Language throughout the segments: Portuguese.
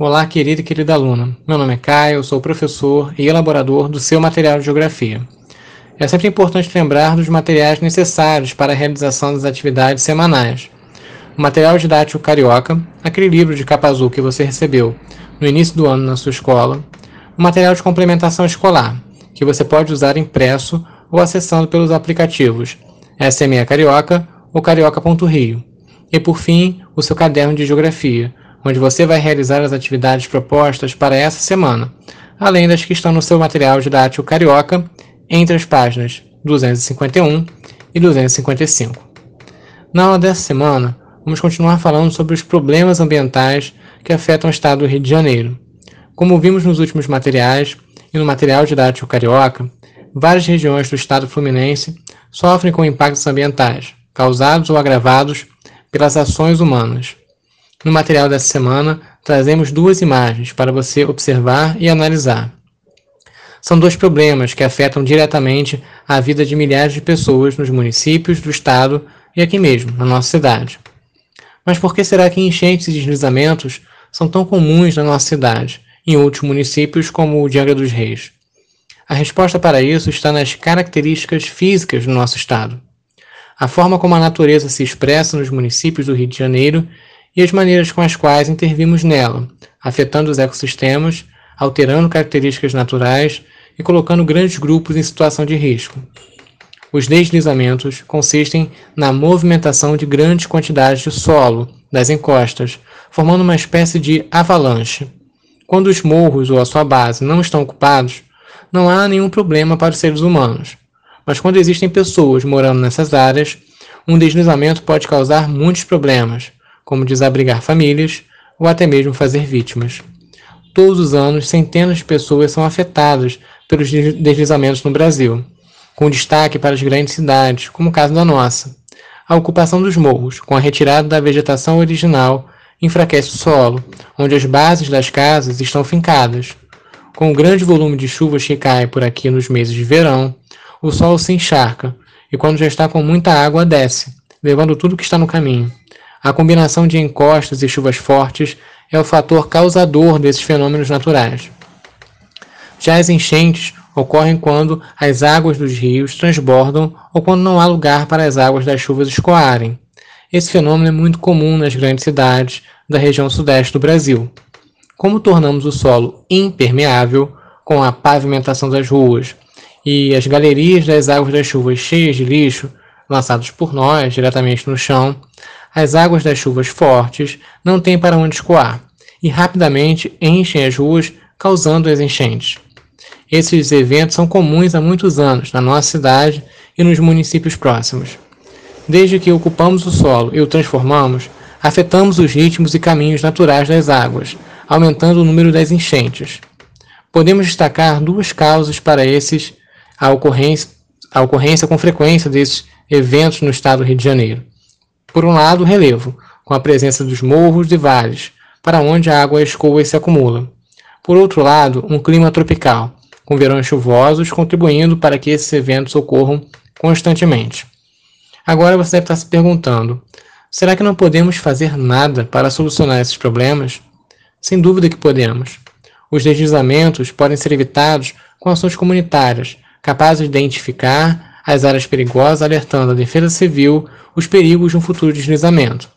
Olá, querida e querida aluna. Meu nome é Caio, sou professor e elaborador do seu material de geografia. É sempre importante lembrar dos materiais necessários para a realização das atividades semanais. O material didático carioca, aquele livro de capa azul que você recebeu no início do ano na sua escola. O material de complementação escolar, que você pode usar impresso ou acessando pelos aplicativos SME Carioca ou Carioca.rio. E por fim, o seu caderno de geografia, onde você vai realizar as atividades propostas para essa semana, além das que estão no seu material didático carioca, entre as páginas 251 e 255. Na aula dessa semana, vamos continuar falando sobre os problemas ambientais que afetam o estado do Rio de Janeiro. Como vimos nos últimos materiais e no material didático carioca, várias regiões do estado fluminense sofrem com impactos ambientais, causados ou agravados pelas ações humanas. No material dessa semana, trazemos duas imagens para você observar e analisar. São dois problemas que afetam diretamente a vida de milhares de pessoas nos municípios do estado e aqui mesmo, na nossa cidade. Mas por que será que enchentes e deslizamentos são tão comuns na nossa cidade, em outros municípios como o de dos Reis? A resposta para isso está nas características físicas do nosso estado. A forma como a natureza se expressa nos municípios do Rio de Janeiro e as maneiras com as quais intervimos nela, afetando os ecossistemas, alterando características naturais e colocando grandes grupos em situação de risco. Os deslizamentos consistem na movimentação de grandes quantidades de solo das encostas, formando uma espécie de avalanche. Quando os morros ou a sua base não estão ocupados, não há nenhum problema para os seres humanos. Mas quando existem pessoas morando nessas áreas, um deslizamento pode causar muitos problemas, como desabrigar famílias ou até mesmo fazer vítimas. Todos os anos, centenas de pessoas são afetadas pelos deslizamentos no Brasil, com destaque para as grandes cidades, como o caso da nossa. A ocupação dos morros, com a retirada da vegetação original, enfraquece o solo, onde as bases das casas estão fincadas. Com o grande volume de chuvas que cai por aqui nos meses de verão, o solo se encharca e, quando já está com muita água, desce, levando tudo que está no caminho. A combinação de encostas e chuvas fortes é o fator causador desses fenômenos naturais. Já as enchentes ocorrem quando as águas dos rios transbordam ou quando não há lugar para as águas das chuvas escoarem. Esse fenômeno é muito comum nas grandes cidades da região sudeste do Brasil. Como tornamos o solo impermeável com a pavimentação das ruas e as galerias das águas das chuvas cheias de lixo, lançados por nós diretamente no chão, as águas das chuvas fortes não têm para onde escoar e rapidamente enchem as ruas, causando as enchentes. Esses eventos são comuns há muitos anos na nossa cidade e nos municípios próximos. Desde que ocupamos o solo e o transformamos, afetamos os ritmos e caminhos naturais das águas, aumentando o número das enchentes. Podemos destacar duas causas para esses a ocorrência, a ocorrência com frequência desses eventos no estado do Rio de Janeiro. Por um lado, o relevo, com a presença dos morros e vales, para onde a água escoa e se acumula. Por outro lado, um clima tropical, com verões chuvosos, contribuindo para que esses eventos ocorram constantemente. Agora você deve estar se perguntando: será que não podemos fazer nada para solucionar esses problemas? Sem dúvida que podemos. Os deslizamentos podem ser evitados com ações comunitárias, capazes de identificar as áreas perigosas, alertando a Defesa Civil os perigos de um futuro deslizamento.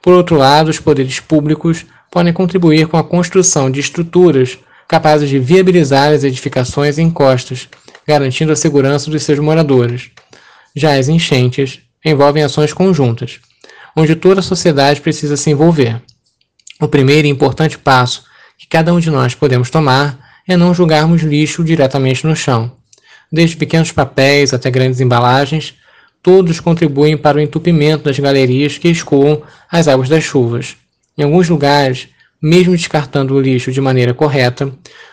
Por outro lado, os poderes públicos podem contribuir com a construção de estruturas capazes de viabilizar as edificações e encostas, garantindo a segurança dos seus moradores. Já as enchentes envolvem ações conjuntas, onde toda a sociedade precisa se envolver. O primeiro e importante passo que cada um de nós podemos tomar é não jogarmos lixo diretamente no chão, desde pequenos papéis até grandes embalagens, todos contribuem para o entupimento das galerias que escoam as águas das chuvas. Em alguns lugares, mesmo descartando o lixo de maneira correta,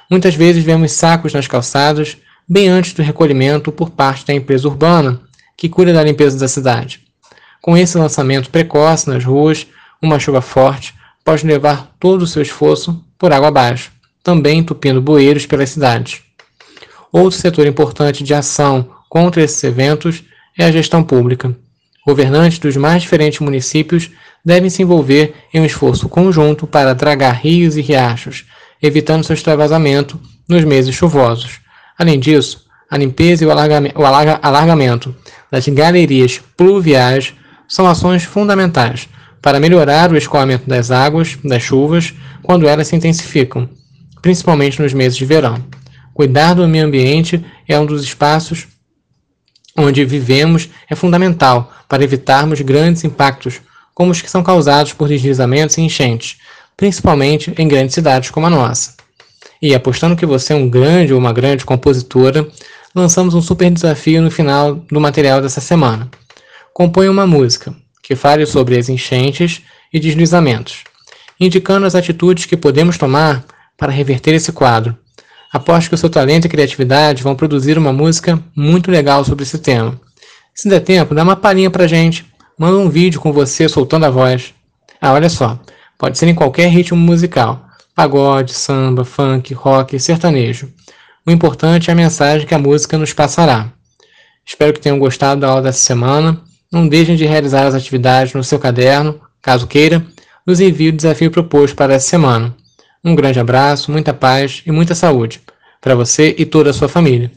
muitas vezes vemos sacos nas calçadas bem antes do recolhimento por parte da empresa urbana que cuida da limpeza da cidade. Com esse lançamento precoce nas ruas, uma chuva forte pode levar todo o seu esforço por água abaixo, também entupindo bueiros pelas cidades. Outro setor importante de ação contra esses eventos é a gestão pública. Governantes dos mais diferentes municípios devem se envolver em um esforço conjunto para dragar rios e riachos, evitando seu extravasamento nos meses chuvosos. Além disso, a limpeza e o, alargamento, o alargamento das galerias pluviais são ações fundamentais para melhorar o escoamento das águas das chuvas quando elas se intensificam, principalmente nos meses de verão. Cuidar do meio ambiente é um dos espaços onde vivemos é fundamental para evitarmos grandes impactos, como os que são causados por deslizamentos e enchentes, principalmente em grandes cidades como a nossa. E apostando que você é um grande ou uma grande compositora, lançamos um super desafio no final do material dessa semana. Componha uma música que fale sobre as enchentes e deslizamentos, indicando as atitudes que podemos tomar para reverter esse quadro. Aposto que o seu talento e criatividade vão produzir uma música muito legal sobre esse tema. Se der tempo, dá uma palhinha pra gente. Manda um vídeo com você soltando a voz. Ah, olha só. Pode ser em qualquer ritmo musical. Pagode, samba, funk, rock, sertanejo. O importante é a mensagem que a música nos passará. Espero que tenham gostado da aula dessa semana. Não deixem de realizar as atividades no seu caderno. Caso queira, nos envie o desafio proposto para essa semana. Um grande abraço, muita paz e muita saúde para você e toda a sua família.